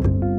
Bye.